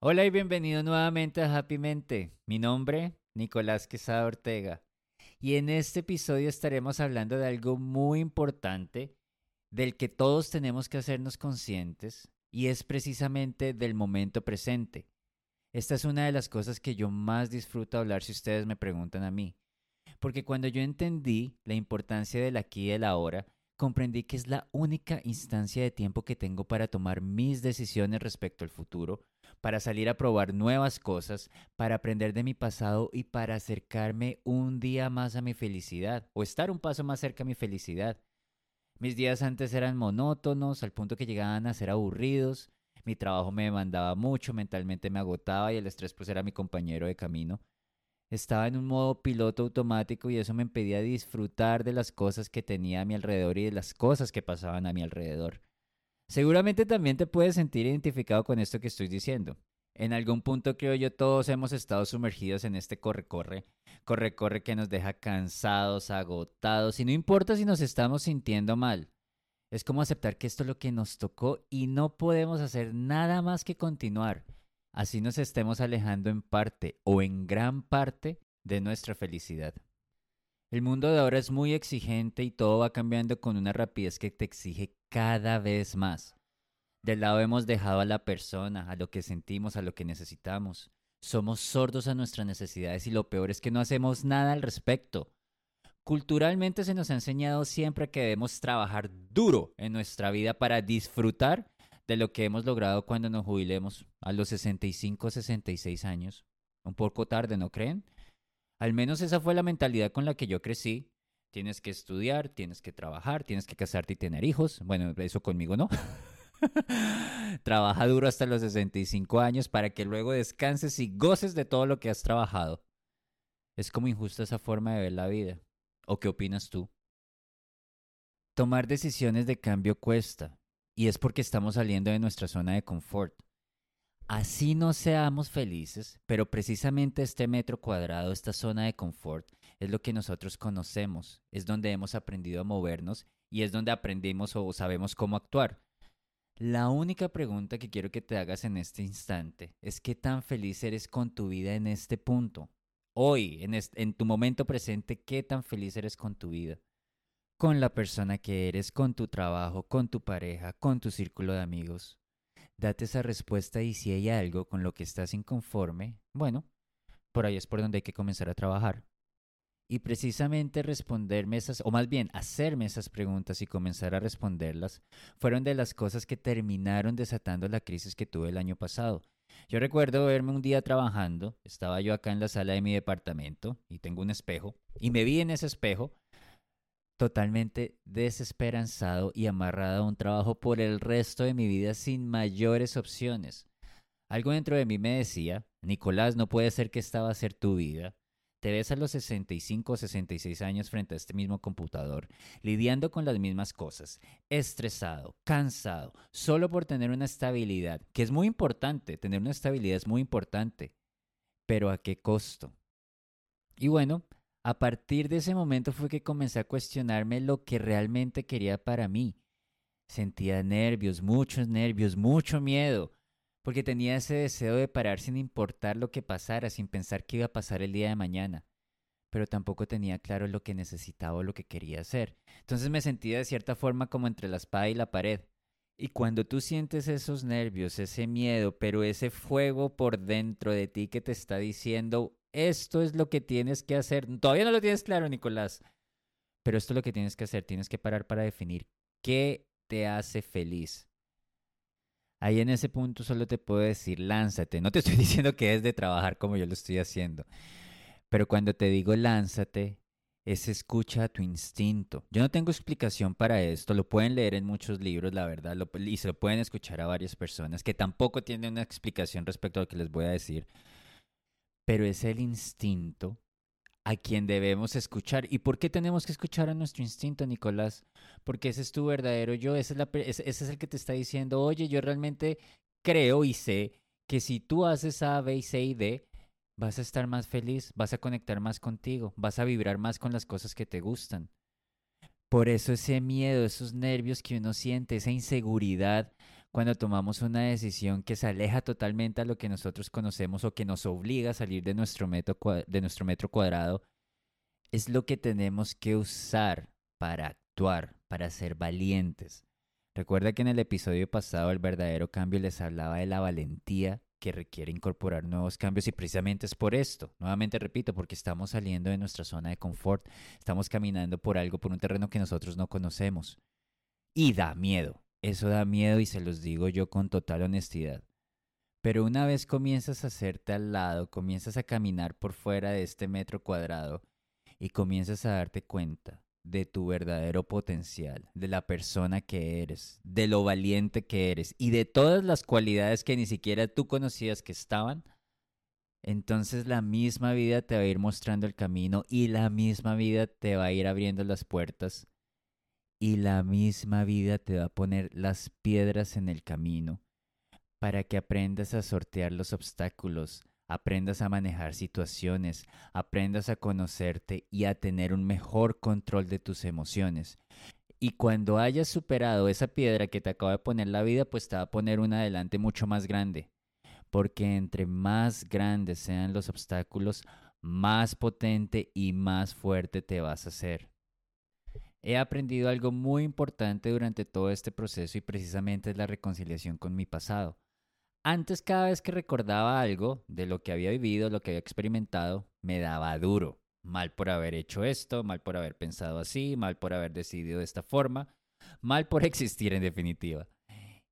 Hola y bienvenido nuevamente a Happy Mente. Mi nombre, Nicolás Quesada Ortega. Y en este episodio estaremos hablando de algo muy importante del que todos tenemos que hacernos conscientes y es precisamente del momento presente. Esta es una de las cosas que yo más disfruto hablar si ustedes me preguntan a mí. Porque cuando yo entendí la importancia del aquí y del ahora, comprendí que es la única instancia de tiempo que tengo para tomar mis decisiones respecto al futuro, para salir a probar nuevas cosas, para aprender de mi pasado y para acercarme un día más a mi felicidad o estar un paso más cerca a mi felicidad. Mis días antes eran monótonos al punto que llegaban a ser aburridos, mi trabajo me demandaba mucho, mentalmente me agotaba y el estrés pues era mi compañero de camino. Estaba en un modo piloto automático y eso me impedía disfrutar de las cosas que tenía a mi alrededor y de las cosas que pasaban a mi alrededor. Seguramente también te puedes sentir identificado con esto que estoy diciendo. En algún punto creo yo todos hemos estado sumergidos en este corre-corre, corre-corre que nos deja cansados, agotados y no importa si nos estamos sintiendo mal. Es como aceptar que esto es lo que nos tocó y no podemos hacer nada más que continuar así nos estemos alejando en parte o en gran parte de nuestra felicidad. El mundo de ahora es muy exigente y todo va cambiando con una rapidez que te exige cada vez más. Del lado hemos dejado a la persona, a lo que sentimos, a lo que necesitamos. Somos sordos a nuestras necesidades y lo peor es que no hacemos nada al respecto. Culturalmente se nos ha enseñado siempre que debemos trabajar duro en nuestra vida para disfrutar de lo que hemos logrado cuando nos jubilemos a los 65, 66 años. Un poco tarde, ¿no creen? Al menos esa fue la mentalidad con la que yo crecí. Tienes que estudiar, tienes que trabajar, tienes que casarte y tener hijos. Bueno, eso conmigo no. Trabaja duro hasta los 65 años para que luego descanses y goces de todo lo que has trabajado. Es como injusta esa forma de ver la vida. ¿O qué opinas tú? Tomar decisiones de cambio cuesta, y es porque estamos saliendo de nuestra zona de confort. Así no seamos felices, pero precisamente este metro cuadrado, esta zona de confort, es lo que nosotros conocemos, es donde hemos aprendido a movernos y es donde aprendimos o sabemos cómo actuar. La única pregunta que quiero que te hagas en este instante es qué tan feliz eres con tu vida en este punto. Hoy, en, en tu momento presente, qué tan feliz eres con tu vida con la persona que eres, con tu trabajo, con tu pareja, con tu círculo de amigos. Date esa respuesta y si hay algo con lo que estás inconforme, bueno, por ahí es por donde hay que comenzar a trabajar. Y precisamente responderme esas, o más bien hacerme esas preguntas y comenzar a responderlas, fueron de las cosas que terminaron desatando la crisis que tuve el año pasado. Yo recuerdo verme un día trabajando, estaba yo acá en la sala de mi departamento y tengo un espejo, y me vi en ese espejo totalmente desesperanzado y amarrado a un trabajo por el resto de mi vida sin mayores opciones. Algo dentro de mí me decía, Nicolás, no puede ser que esta va a ser tu vida. Te ves a los 65 o 66 años frente a este mismo computador, lidiando con las mismas cosas, estresado, cansado, solo por tener una estabilidad, que es muy importante, tener una estabilidad es muy importante, pero ¿a qué costo? Y bueno, a partir de ese momento fue que comencé a cuestionarme lo que realmente quería para mí. Sentía nervios, muchos nervios, mucho miedo, porque tenía ese deseo de parar sin importar lo que pasara, sin pensar qué iba a pasar el día de mañana. Pero tampoco tenía claro lo que necesitaba o lo que quería hacer. Entonces me sentía de cierta forma como entre la espada y la pared. Y cuando tú sientes esos nervios, ese miedo, pero ese fuego por dentro de ti que te está diciendo, esto es lo que tienes que hacer. Todavía no lo tienes claro, Nicolás. Pero esto es lo que tienes que hacer. Tienes que parar para definir qué te hace feliz. Ahí en ese punto solo te puedo decir, lánzate. No te estoy diciendo que es de trabajar como yo lo estoy haciendo. Pero cuando te digo lánzate, es escucha a tu instinto. Yo no tengo explicación para esto, lo pueden leer en muchos libros, la verdad, y se lo pueden escuchar a varias personas que tampoco tienen una explicación respecto a lo que les voy a decir pero es el instinto a quien debemos escuchar. ¿Y por qué tenemos que escuchar a nuestro instinto, Nicolás? Porque ese es tu verdadero yo, ese es, ese es el que te está diciendo, oye, yo realmente creo y sé que si tú haces A, B, C y D, vas a estar más feliz, vas a conectar más contigo, vas a vibrar más con las cosas que te gustan. Por eso ese miedo, esos nervios que uno siente, esa inseguridad, cuando tomamos una decisión que se aleja totalmente a lo que nosotros conocemos o que nos obliga a salir de nuestro metro, de nuestro metro cuadrado, es lo que tenemos que usar para actuar, para ser valientes. Recuerda que en el episodio pasado el verdadero cambio les hablaba de la valentía que requiere incorporar nuevos cambios y precisamente es por esto. Nuevamente repito, porque estamos saliendo de nuestra zona de confort, estamos caminando por algo, por un terreno que nosotros no conocemos. Y da miedo, eso da miedo y se los digo yo con total honestidad. Pero una vez comienzas a hacerte al lado, comienzas a caminar por fuera de este metro cuadrado y comienzas a darte cuenta de tu verdadero potencial, de la persona que eres, de lo valiente que eres y de todas las cualidades que ni siquiera tú conocías que estaban, entonces la misma vida te va a ir mostrando el camino y la misma vida te va a ir abriendo las puertas y la misma vida te va a poner las piedras en el camino para que aprendas a sortear los obstáculos, aprendas a manejar situaciones, aprendas a conocerte y a tener un mejor control de tus emociones. Y cuando hayas superado esa piedra que te acaba de poner la vida, pues te va a poner una adelante mucho más grande. Porque entre más grandes sean los obstáculos, más potente y más fuerte te vas a hacer. He aprendido algo muy importante durante todo este proceso y precisamente es la reconciliación con mi pasado. Antes cada vez que recordaba algo de lo que había vivido, lo que había experimentado, me daba duro. Mal por haber hecho esto, mal por haber pensado así, mal por haber decidido de esta forma, mal por existir en definitiva.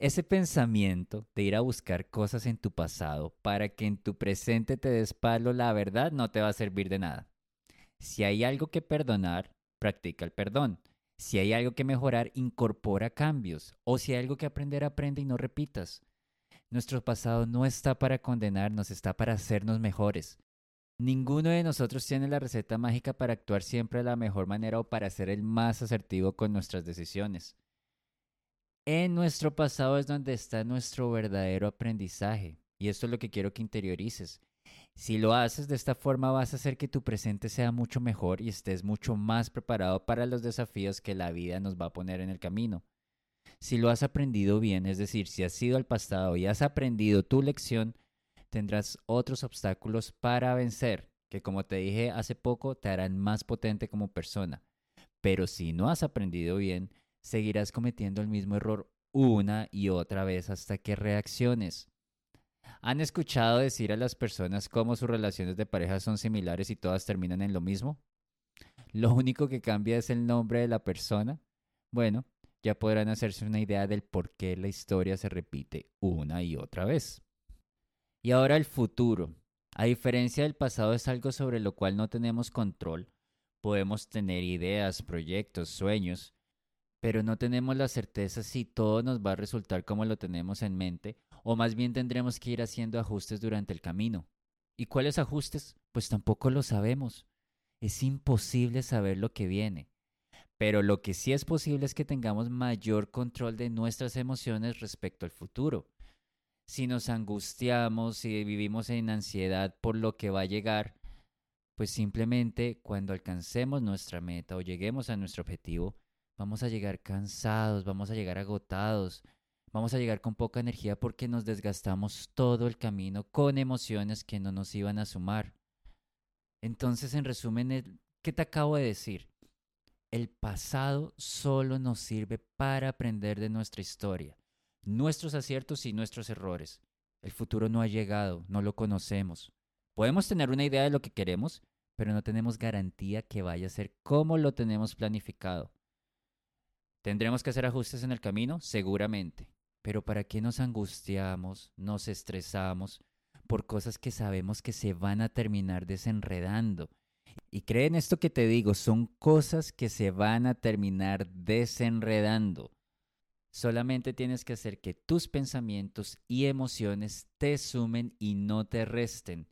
Ese pensamiento de ir a buscar cosas en tu pasado para que en tu presente te des palo, la verdad no te va a servir de nada. Si hay algo que perdonar, practica el perdón. Si hay algo que mejorar, incorpora cambios. O si hay algo que aprender, aprende y no repitas. Nuestro pasado no está para condenarnos, está para hacernos mejores. Ninguno de nosotros tiene la receta mágica para actuar siempre de la mejor manera o para ser el más asertivo con nuestras decisiones. En nuestro pasado es donde está nuestro verdadero aprendizaje. Y esto es lo que quiero que interiorices. Si lo haces de esta forma vas a hacer que tu presente sea mucho mejor y estés mucho más preparado para los desafíos que la vida nos va a poner en el camino. Si lo has aprendido bien, es decir, si has ido al pasado y has aprendido tu lección, tendrás otros obstáculos para vencer, que como te dije hace poco, te harán más potente como persona. Pero si no has aprendido bien, seguirás cometiendo el mismo error una y otra vez hasta que reacciones. ¿Han escuchado decir a las personas cómo sus relaciones de pareja son similares y todas terminan en lo mismo? Lo único que cambia es el nombre de la persona. Bueno, ya podrán hacerse una idea del por qué la historia se repite una y otra vez. Y ahora el futuro. A diferencia del pasado es algo sobre lo cual no tenemos control. Podemos tener ideas, proyectos, sueños, pero no tenemos la certeza si todo nos va a resultar como lo tenemos en mente, o más bien tendremos que ir haciendo ajustes durante el camino. ¿Y cuáles ajustes? Pues tampoco lo sabemos. Es imposible saber lo que viene. Pero lo que sí es posible es que tengamos mayor control de nuestras emociones respecto al futuro. Si nos angustiamos, si vivimos en ansiedad por lo que va a llegar, pues simplemente cuando alcancemos nuestra meta o lleguemos a nuestro objetivo, vamos a llegar cansados, vamos a llegar agotados, vamos a llegar con poca energía porque nos desgastamos todo el camino con emociones que no nos iban a sumar. Entonces, en resumen, ¿qué te acabo de decir? El pasado solo nos sirve para aprender de nuestra historia, nuestros aciertos y nuestros errores. El futuro no ha llegado, no lo conocemos. Podemos tener una idea de lo que queremos, pero no tenemos garantía que vaya a ser como lo tenemos planificado. ¿Tendremos que hacer ajustes en el camino? Seguramente. Pero ¿para qué nos angustiamos, nos estresamos por cosas que sabemos que se van a terminar desenredando y creen esto que te digo, son cosas que se van a terminar desenredando. Solamente tienes que hacer que tus pensamientos y emociones te sumen y no te resten.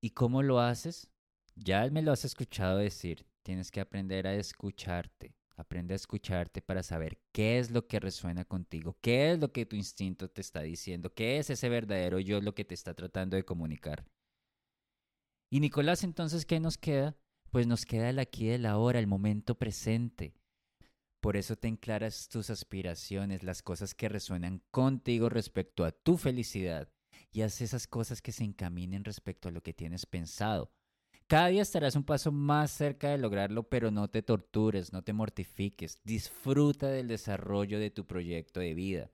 ¿Y cómo lo haces? Ya me lo has escuchado decir, tienes que aprender a escucharte. Aprende a escucharte para saber qué es lo que resuena contigo, qué es lo que tu instinto te está diciendo, qué es ese verdadero yo lo que te está tratando de comunicar. Y Nicolás, entonces, ¿qué nos queda? Pues nos queda el aquí el ahora, el momento presente. Por eso ten claras tus aspiraciones, las cosas que resuenan contigo respecto a tu felicidad y haz esas cosas que se encaminen respecto a lo que tienes pensado. Cada día estarás un paso más cerca de lograrlo, pero no te tortures, no te mortifiques, disfruta del desarrollo de tu proyecto de vida.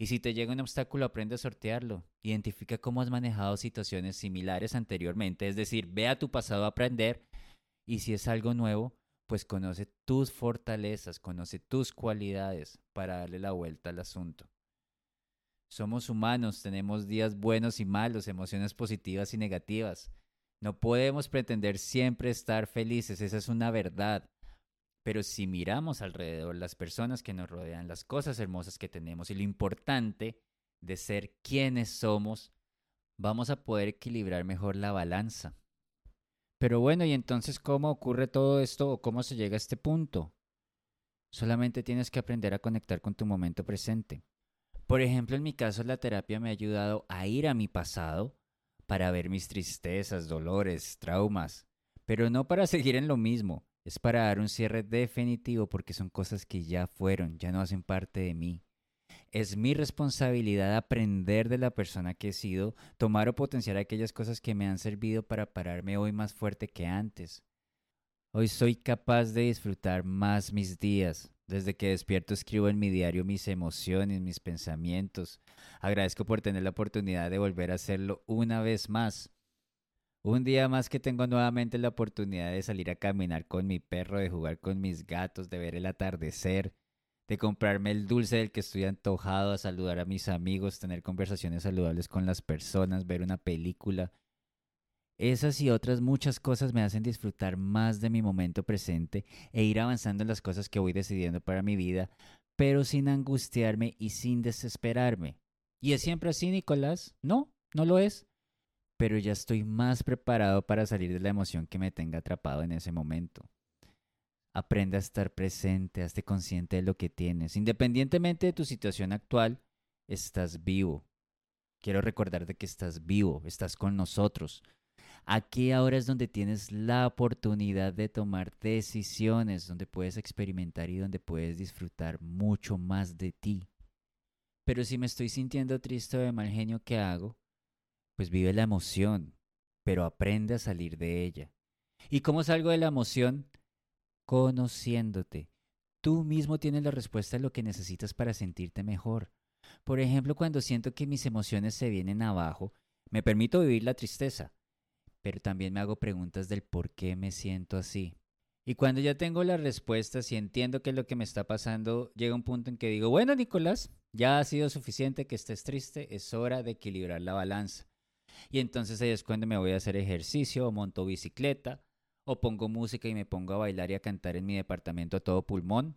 Y si te llega un obstáculo, aprende a sortearlo. Identifica cómo has manejado situaciones similares anteriormente, es decir, ve a tu pasado a aprender y si es algo nuevo, pues conoce tus fortalezas, conoce tus cualidades para darle la vuelta al asunto. Somos humanos, tenemos días buenos y malos, emociones positivas y negativas. No podemos pretender siempre estar felices, esa es una verdad. Pero si miramos alrededor las personas que nos rodean, las cosas hermosas que tenemos y lo importante de ser quienes somos, vamos a poder equilibrar mejor la balanza. Pero bueno, ¿y entonces cómo ocurre todo esto o cómo se llega a este punto? Solamente tienes que aprender a conectar con tu momento presente. Por ejemplo, en mi caso la terapia me ha ayudado a ir a mi pasado para ver mis tristezas, dolores, traumas, pero no para seguir en lo mismo, es para dar un cierre definitivo porque son cosas que ya fueron, ya no hacen parte de mí. Es mi responsabilidad aprender de la persona que he sido, tomar o potenciar aquellas cosas que me han servido para pararme hoy más fuerte que antes. Hoy soy capaz de disfrutar más mis días. Desde que despierto escribo en mi diario mis emociones, mis pensamientos. Agradezco por tener la oportunidad de volver a hacerlo una vez más. Un día más que tengo nuevamente la oportunidad de salir a caminar con mi perro, de jugar con mis gatos, de ver el atardecer, de comprarme el dulce del que estoy antojado, a saludar a mis amigos, tener conversaciones saludables con las personas, ver una película. Esas y otras muchas cosas me hacen disfrutar más de mi momento presente e ir avanzando en las cosas que voy decidiendo para mi vida, pero sin angustiarme y sin desesperarme. ¿Y es siempre así, Nicolás? No, no lo es. Pero ya estoy más preparado para salir de la emoción que me tenga atrapado en ese momento. Aprende a estar presente, hazte consciente de lo que tienes. Independientemente de tu situación actual, estás vivo. Quiero recordarte que estás vivo, estás con nosotros. Aquí ahora es donde tienes la oportunidad de tomar decisiones, donde puedes experimentar y donde puedes disfrutar mucho más de ti. Pero si me estoy sintiendo triste o de mal genio, ¿qué hago? Pues vive la emoción, pero aprende a salir de ella. ¿Y cómo salgo de la emoción? conociéndote. Tú mismo tienes la respuesta a lo que necesitas para sentirte mejor. Por ejemplo, cuando siento que mis emociones se vienen abajo, me permito vivir la tristeza, pero también me hago preguntas del por qué me siento así. Y cuando ya tengo las respuestas y entiendo qué es lo que me está pasando, llega un punto en que digo, bueno, Nicolás, ya ha sido suficiente que estés triste, es hora de equilibrar la balanza. Y entonces ahí es cuando me voy a hacer ejercicio o monto bicicleta o pongo música y me pongo a bailar y a cantar en mi departamento a todo pulmón.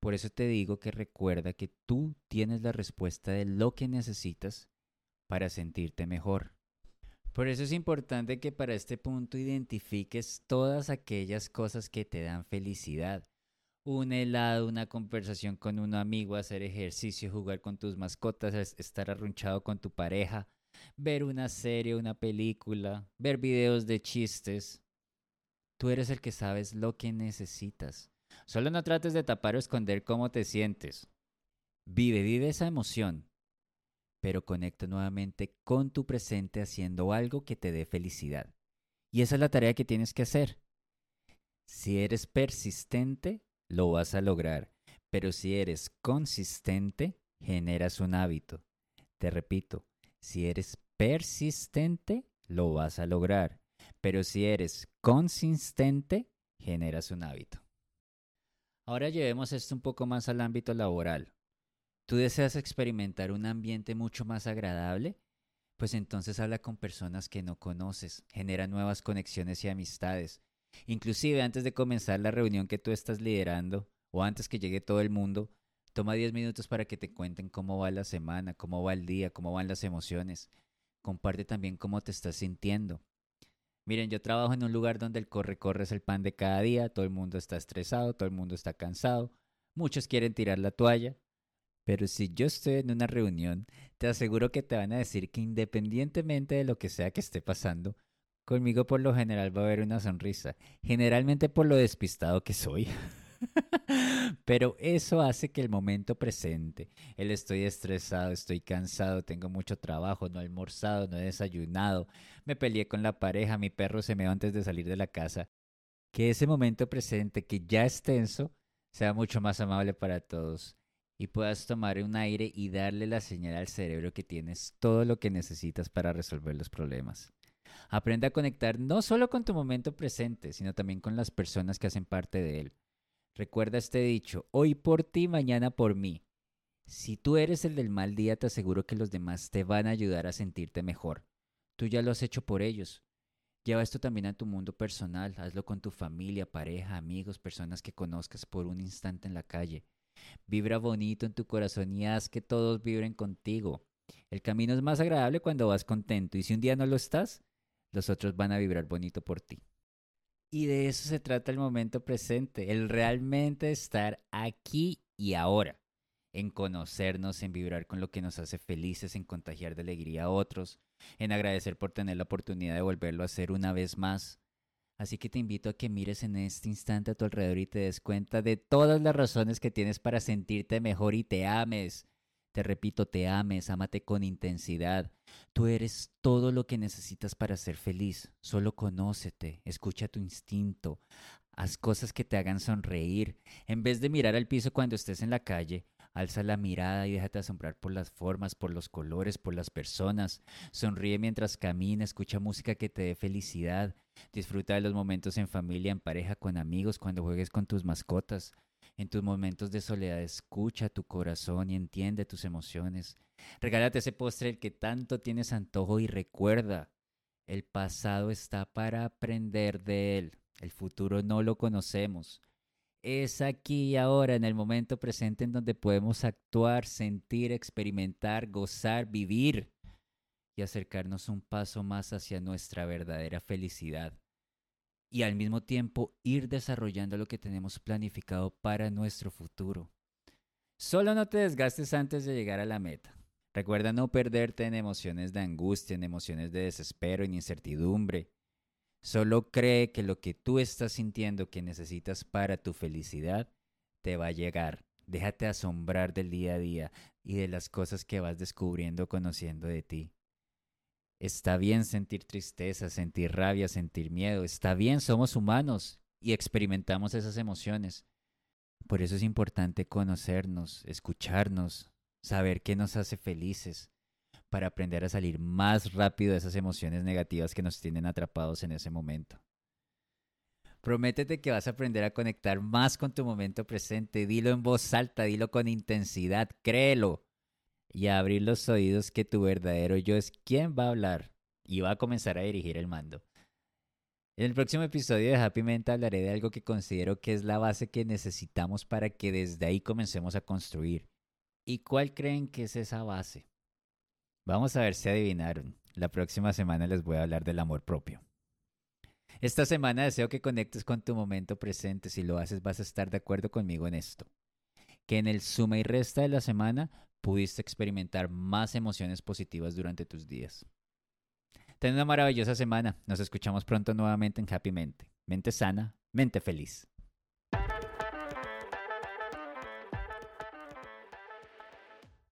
Por eso te digo que recuerda que tú tienes la respuesta de lo que necesitas para sentirte mejor. Por eso es importante que para este punto identifiques todas aquellas cosas que te dan felicidad. Un helado, una conversación con un amigo, hacer ejercicio, jugar con tus mascotas, estar arrunchado con tu pareja, ver una serie, una película, ver videos de chistes, Tú eres el que sabes lo que necesitas. Solo no trates de tapar o esconder cómo te sientes. Vive, vive esa emoción, pero conecta nuevamente con tu presente haciendo algo que te dé felicidad. Y esa es la tarea que tienes que hacer. Si eres persistente, lo vas a lograr, pero si eres consistente, generas un hábito. Te repito, si eres persistente, lo vas a lograr, pero si eres consistente, generas un hábito. Ahora llevemos esto un poco más al ámbito laboral. ¿Tú deseas experimentar un ambiente mucho más agradable? Pues entonces habla con personas que no conoces, genera nuevas conexiones y amistades. Inclusive antes de comenzar la reunión que tú estás liderando o antes que llegue todo el mundo, toma 10 minutos para que te cuenten cómo va la semana, cómo va el día, cómo van las emociones. Comparte también cómo te estás sintiendo. Miren, yo trabajo en un lugar donde el corre-corre es el pan de cada día, todo el mundo está estresado, todo el mundo está cansado, muchos quieren tirar la toalla, pero si yo estoy en una reunión, te aseguro que te van a decir que independientemente de lo que sea que esté pasando, conmigo por lo general va a haber una sonrisa, generalmente por lo despistado que soy. Pero eso hace que el momento presente, el estoy estresado, estoy cansado, tengo mucho trabajo, no he almorzado, no he desayunado, me peleé con la pareja, mi perro se me va antes de salir de la casa, que ese momento presente que ya es tenso sea mucho más amable para todos y puedas tomar un aire y darle la señal al cerebro que tienes todo lo que necesitas para resolver los problemas. Aprende a conectar no solo con tu momento presente, sino también con las personas que hacen parte de él. Recuerda este dicho, hoy por ti, mañana por mí. Si tú eres el del mal día, te aseguro que los demás te van a ayudar a sentirte mejor. Tú ya lo has hecho por ellos. Lleva esto también a tu mundo personal, hazlo con tu familia, pareja, amigos, personas que conozcas por un instante en la calle. Vibra bonito en tu corazón y haz que todos vibren contigo. El camino es más agradable cuando vas contento y si un día no lo estás, los otros van a vibrar bonito por ti. Y de eso se trata el momento presente, el realmente estar aquí y ahora, en conocernos, en vibrar con lo que nos hace felices, en contagiar de alegría a otros, en agradecer por tener la oportunidad de volverlo a hacer una vez más. Así que te invito a que mires en este instante a tu alrededor y te des cuenta de todas las razones que tienes para sentirte mejor y te ames. Te repito, te ames, ámate con intensidad. Tú eres todo lo que necesitas para ser feliz. Solo conócete, escucha tu instinto, haz cosas que te hagan sonreír. En vez de mirar al piso cuando estés en la calle, alza la mirada y déjate asombrar por las formas, por los colores, por las personas. Sonríe mientras camina, escucha música que te dé felicidad. Disfruta de los momentos en familia, en pareja, con amigos, cuando juegues con tus mascotas. En tus momentos de soledad escucha tu corazón y entiende tus emociones. Regálate ese postre el que tanto tienes antojo y recuerda, el pasado está para aprender de él. El futuro no lo conocemos. Es aquí y ahora, en el momento presente, en donde podemos actuar, sentir, experimentar, gozar, vivir y acercarnos un paso más hacia nuestra verdadera felicidad y al mismo tiempo ir desarrollando lo que tenemos planificado para nuestro futuro. Solo no te desgastes antes de llegar a la meta. Recuerda no perderte en emociones de angustia, en emociones de desespero, en incertidumbre. Solo cree que lo que tú estás sintiendo que necesitas para tu felicidad te va a llegar. Déjate asombrar del día a día y de las cosas que vas descubriendo conociendo de ti. Está bien sentir tristeza, sentir rabia, sentir miedo. Está bien, somos humanos y experimentamos esas emociones. Por eso es importante conocernos, escucharnos, saber qué nos hace felices, para aprender a salir más rápido de esas emociones negativas que nos tienen atrapados en ese momento. Prométete que vas a aprender a conectar más con tu momento presente. Dilo en voz alta, dilo con intensidad, créelo y a abrir los oídos que tu verdadero yo es quien va a hablar y va a comenzar a dirigir el mando. En el próximo episodio de Happy Mental hablaré de algo que considero que es la base que necesitamos para que desde ahí comencemos a construir. ¿Y cuál creen que es esa base? Vamos a ver si adivinaron. La próxima semana les voy a hablar del amor propio. Esta semana deseo que conectes con tu momento presente. Si lo haces vas a estar de acuerdo conmigo en esto. Que en el suma y resta de la semana pudiste experimentar más emociones positivas durante tus días. Ten una maravillosa semana. Nos escuchamos pronto nuevamente en Happy Mente. Mente sana, mente feliz.